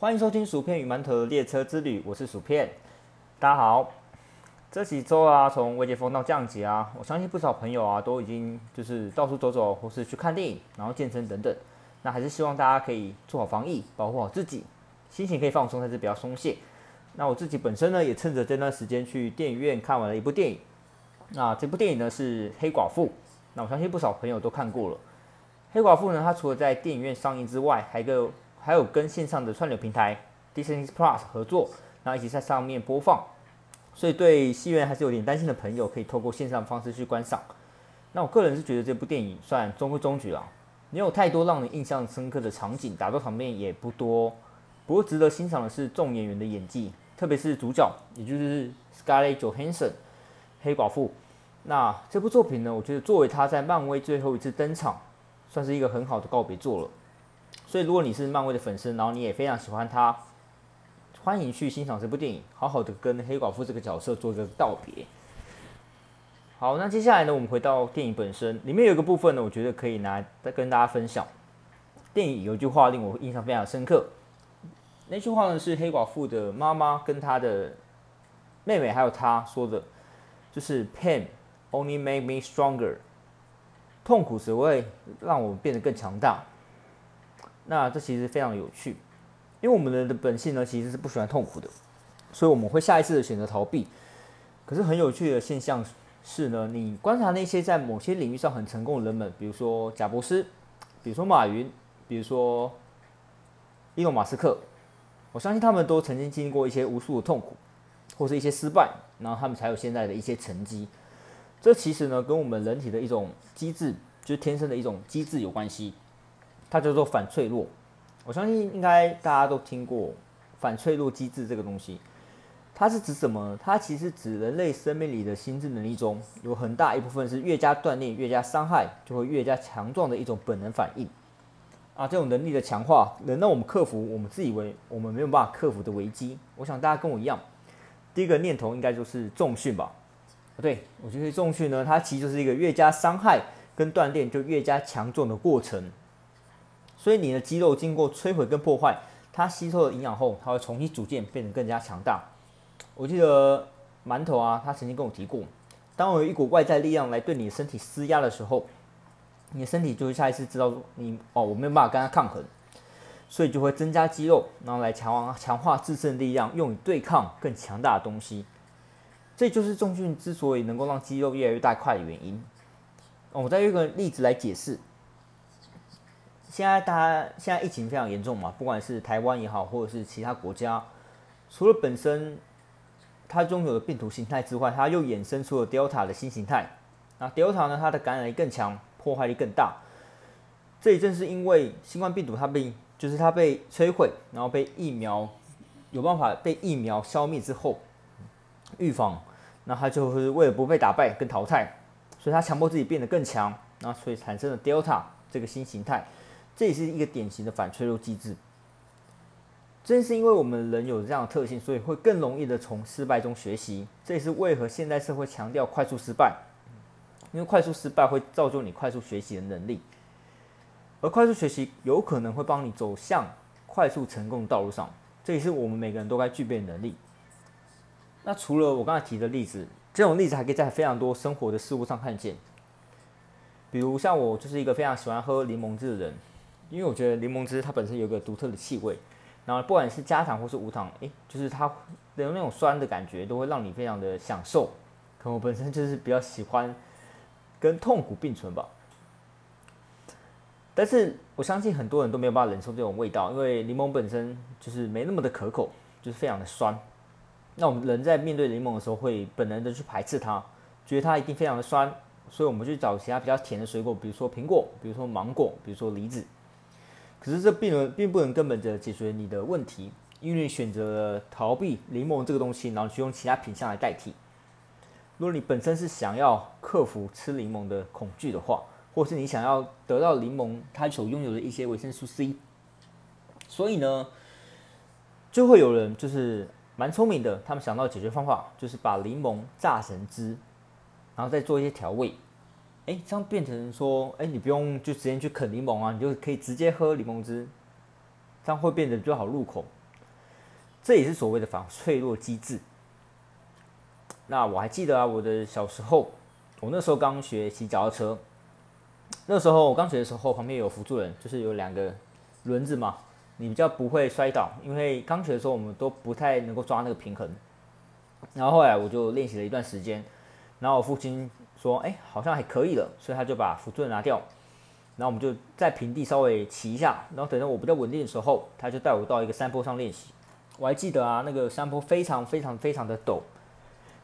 欢迎收听薯片与馒头的列车之旅，我是薯片。大家好，这几周啊，从微解封到降级啊，我相信不少朋友啊都已经就是到处走走，或是去看电影，然后健身等等。那还是希望大家可以做好防疫，保护好自己，心情可以放松，但是不要松懈。那我自己本身呢，也趁着这段时间去电影院看完了一部电影。那这部电影呢是《黑寡妇》，那我相信不少朋友都看过了。黑寡妇呢，它除了在电影院上映之外，还有一个还有跟线上的串流平台 Disney Plus 合作，然后一起在上面播放。所以对戏院还是有点担心的朋友，可以透过线上方式去观赏。那我个人是觉得这部电影算中规中矩了，没有太多让人印象深刻的场景，打斗场面也不多。不过值得欣赏的是众演员的演技，特别是主角，也就是 Scarlett Johansson 黑寡妇。那这部作品呢，我觉得作为他在漫威最后一次登场。算是一个很好的告别作了，所以如果你是漫威的粉丝，然后你也非常喜欢他，欢迎去欣赏这部电影，好好的跟黑寡妇这个角色做一个道别。好，那接下来呢，我们回到电影本身，里面有一个部分呢，我觉得可以拿再跟大家分享。电影有一句话令我印象非常深刻，那句话呢是黑寡妇的妈妈跟她的妹妹还有她说的，就是 “Pain only make me stronger”。痛苦只会让我们变得更强大。那这其实非常有趣，因为我们人的本性呢，其实是不喜欢痛苦的，所以我们会下意识的选择逃避。可是很有趣的现象是呢，你观察那些在某些领域上很成功的人们，比如说贾博士，比如说马云，比如说伊隆马斯克，我相信他们都曾经经历过一些无数的痛苦，或是一些失败，然后他们才有现在的一些成绩。这其实呢，跟我们人体的一种机制，就是天生的一种机制有关系。它叫做反脆弱。我相信应该大家都听过反脆弱机制这个东西。它是指什么？它其实指人类生命里的心智能力中有很大一部分是越加锻炼、越加伤害，就会越加强壮的一种本能反应。啊，这种能力的强化，能让我们克服我们自以为我们没有办法克服的危机。我想大家跟我一样，第一个念头应该就是重训吧。对，我觉得重训呢，它其实就是一个越加伤害跟锻炼就越加强壮的过程。所以你的肌肉经过摧毁跟破坏，它吸收了营养后，它会重新组建，变得更加强大。我记得馒头啊，他曾经跟我提过，当我有一股外在力量来对你的身体施压的时候，你的身体就会下意识知道你哦，我没有办法跟它抗衡，所以就会增加肌肉，然后来强化强化自身的力量，用于对抗更强大的东西。这就是重训之所以能够让肌肉越来越大块的原因。我再用个例子来解释。现在大家现在疫情非常严重嘛，不管是台湾也好，或者是其他国家，除了本身它拥有的病毒形态之外，它又衍生出了 Delta 的新形态。那 Delta 呢，它的感染力更强，破坏力更大。这也正是因为新冠病毒它被就是它被摧毁，然后被疫苗有办法被疫苗消灭之后，预防。那他就是为了不被打败跟淘汰，所以他强迫自己变得更强，那所以产生了 Delta 这个新形态，这也是一个典型的反脆弱机制。正是因为我们人有这样的特性，所以会更容易的从失败中学习。这也是为何现代社会强调快速失败，因为快速失败会造就你快速学习的能力，而快速学习有可能会帮你走向快速成功的道路上。这也是我们每个人都该具备的能力。那除了我刚才提的例子，这种例子还可以在非常多生活的事物上看见。比如像我就是一个非常喜欢喝柠檬汁的人，因为我觉得柠檬汁它本身有个独特的气味，然后不管是加糖或是无糖，诶，就是它的那种酸的感觉都会让你非常的享受。可能我本身就是比较喜欢跟痛苦并存吧。但是我相信很多人都没有办法忍受这种味道，因为柠檬本身就是没那么的可口，就是非常的酸。那我们人在面对柠檬的时候，会本能的去排斥它，觉得它一定非常的酸，所以我们去找其他比较甜的水果，比如说苹果，比如说芒果，比如说梨子。可是这并能并不能根本的解决你的问题，因为你选择了逃避柠檬这个东西，然后去用其他品相来代替。如果你本身是想要克服吃柠檬的恐惧的话，或是你想要得到柠檬它所拥有的一些维生素 C，所以呢，就会有人就是。蛮聪明的，他们想到解决方法就是把柠檬榨成汁，然后再做一些调味，哎，这样变成说，哎，你不用就直接去啃柠檬啊，你就可以直接喝柠檬汁，这样会变得比较好入口，这也是所谓的防脆弱机制。那我还记得啊，我的小时候，我那时候刚学骑脚踏车，那时候我刚学的时候，旁边有辅助人，就是有两个轮子嘛，你比较不会摔倒，因为刚学的时候我们都不太能够抓那个平衡。然后后来我就练习了一段时间，然后我父亲说，哎，好像还可以了，所以他就把辅助拿掉，然后我们就在平地稍微骑一下，然后等到我比较稳定的时候，他就带我到一个山坡上练习。我还记得啊，那个山坡非常非常非常的陡。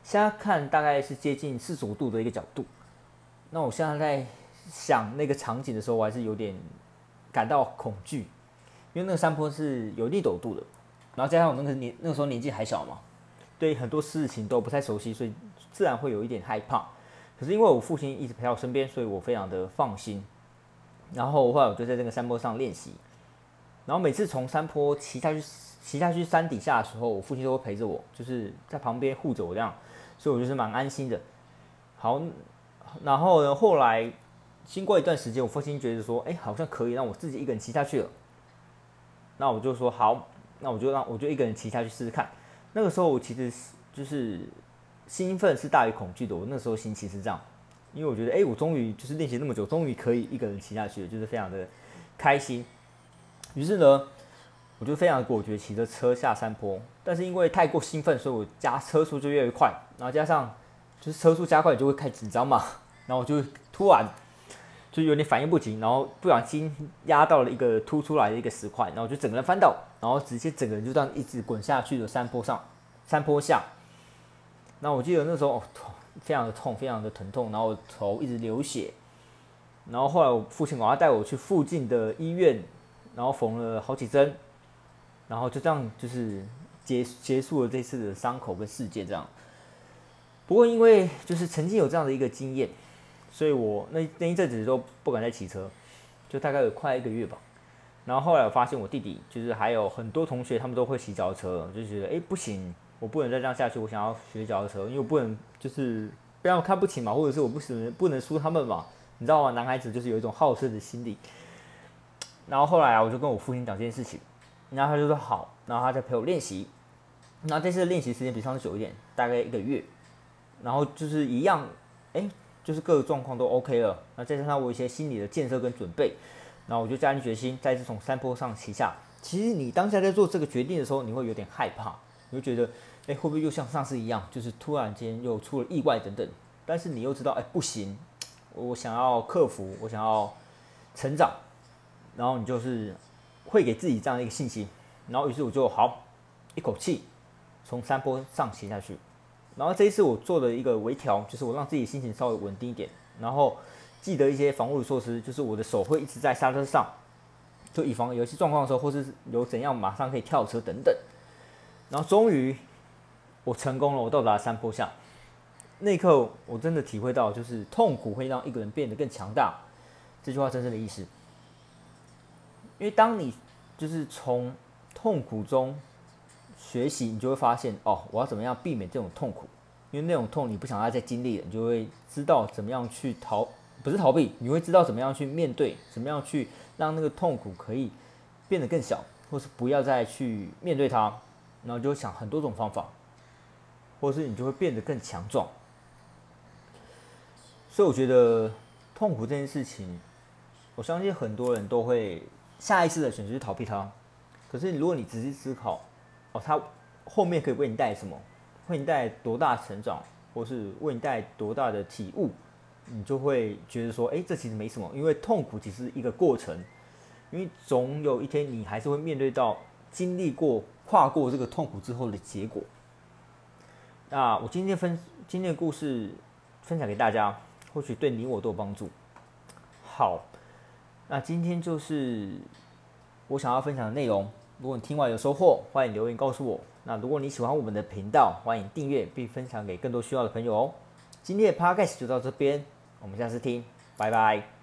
现在看大概是接近四十五度的一个角度，那我现在在想那个场景的时候，我还是有点感到恐惧，因为那个山坡是有一陡度的，然后加上我那个年那个时候年纪还小嘛，对很多事情都不太熟悉，所以自然会有一点害怕。可是因为我父亲一直陪在我身边，所以我非常的放心。然后后来我就在这个山坡上练习，然后每次从山坡骑下去骑下去山底下的时候，我父亲都会陪着我，就是在旁边护着我这样。所以我就是蛮安心的。好，然后呢，后来经过一段时间，我父亲觉得说，哎，好像可以让我自己一个人骑下去了。那我就说好，那我就让我就一个人骑下去试试看。那个时候我其实就是兴奋是大于恐惧的。我那时候心情是这样，因为我觉得，哎，我终于就是练习那么久，终于可以一个人骑下去了，就是非常的开心。于是呢。我就非常果决，骑着车下山坡，但是因为太过兴奋，所以我加车速就越快，然后加上就是车速加快，就会开紧张嘛，然后我就突然就有点反应不及，然后不小心压到了一个凸出来的一个石块，然后就整个人翻倒，然后直接整个人就这样一直滚下去的山坡上，山坡下。那我记得那时候哦，非常的痛，非常的疼痛，然后头一直流血，然后后来我父亲赶快带我去附近的医院，然后缝了好几针。然后就这样，就是结结束了这次的伤口跟事件这样。不过因为就是曾经有这样的一个经验，所以我那那一阵子都不敢再骑车，就大概有快一个月吧。然后后来我发现我弟弟就是还有很多同学他们都会骑脚车，就觉得哎不行，我不能再这样下去，我想要学脚踏车，因为我不能就是被他们看不起嘛，或者是我不能不能输他们嘛，你知道吗？男孩子就是有一种好胜的心理。然后后来啊，我就跟我父亲讲这件事情。然后他就说好，然后他再陪我练习。那这次的练习时间比上次久一点，大概一个月。然后就是一样，哎，就是各个状况都 OK 了。那再加上我一些心理的建设跟准备，然后我就下定决心，再次从山坡上骑下。其实你当下在做这个决定的时候，你会有点害怕，你会觉得，哎，会不会又像上次一样，就是突然间又出了意外等等。但是你又知道，哎，不行，我想要克服，我想要成长，然后你就是。会给自己这样一个信心，然后于是我就好一口气从山坡上骑下去，然后这一次我做的一个微调，就是我让自己心情稍微稳定一点，然后记得一些防护措施，就是我的手会一直在刹车上，就以防有些状况的时候，或是有怎样马上可以跳车等等。然后终于我成功了，我到达山坡下，那一刻我真的体会到，就是痛苦会让一个人变得更强大，这句话真正的意思。因为当你就是从痛苦中学习，你就会发现哦，我要怎么样避免这种痛苦？因为那种痛你不想要再经历了，你就会知道怎么样去逃，不是逃避，你会知道怎么样去面对，怎么样去让那个痛苦可以变得更小，或是不要再去面对它，然后就会想很多种方法，或是你就会变得更强壮。所以我觉得痛苦这件事情，我相信很多人都会。下意识的选择去逃避它，可是如果你仔细思考，哦，它后面可以为你带来什么，为你带来多大成长，或是为你带来多大的体悟，你就会觉得说，哎，这其实没什么，因为痛苦只是一个过程，因为总有一天你还是会面对到经历过、跨过这个痛苦之后的结果。那我今天分今天的故事分享给大家，或许对你我都有帮助。好。那今天就是我想要分享的内容。如果你听完有收获，欢迎留言告诉我。那如果你喜欢我们的频道，欢迎订阅并分享给更多需要的朋友哦。今天的 podcast 就到这边，我们下次听，拜拜。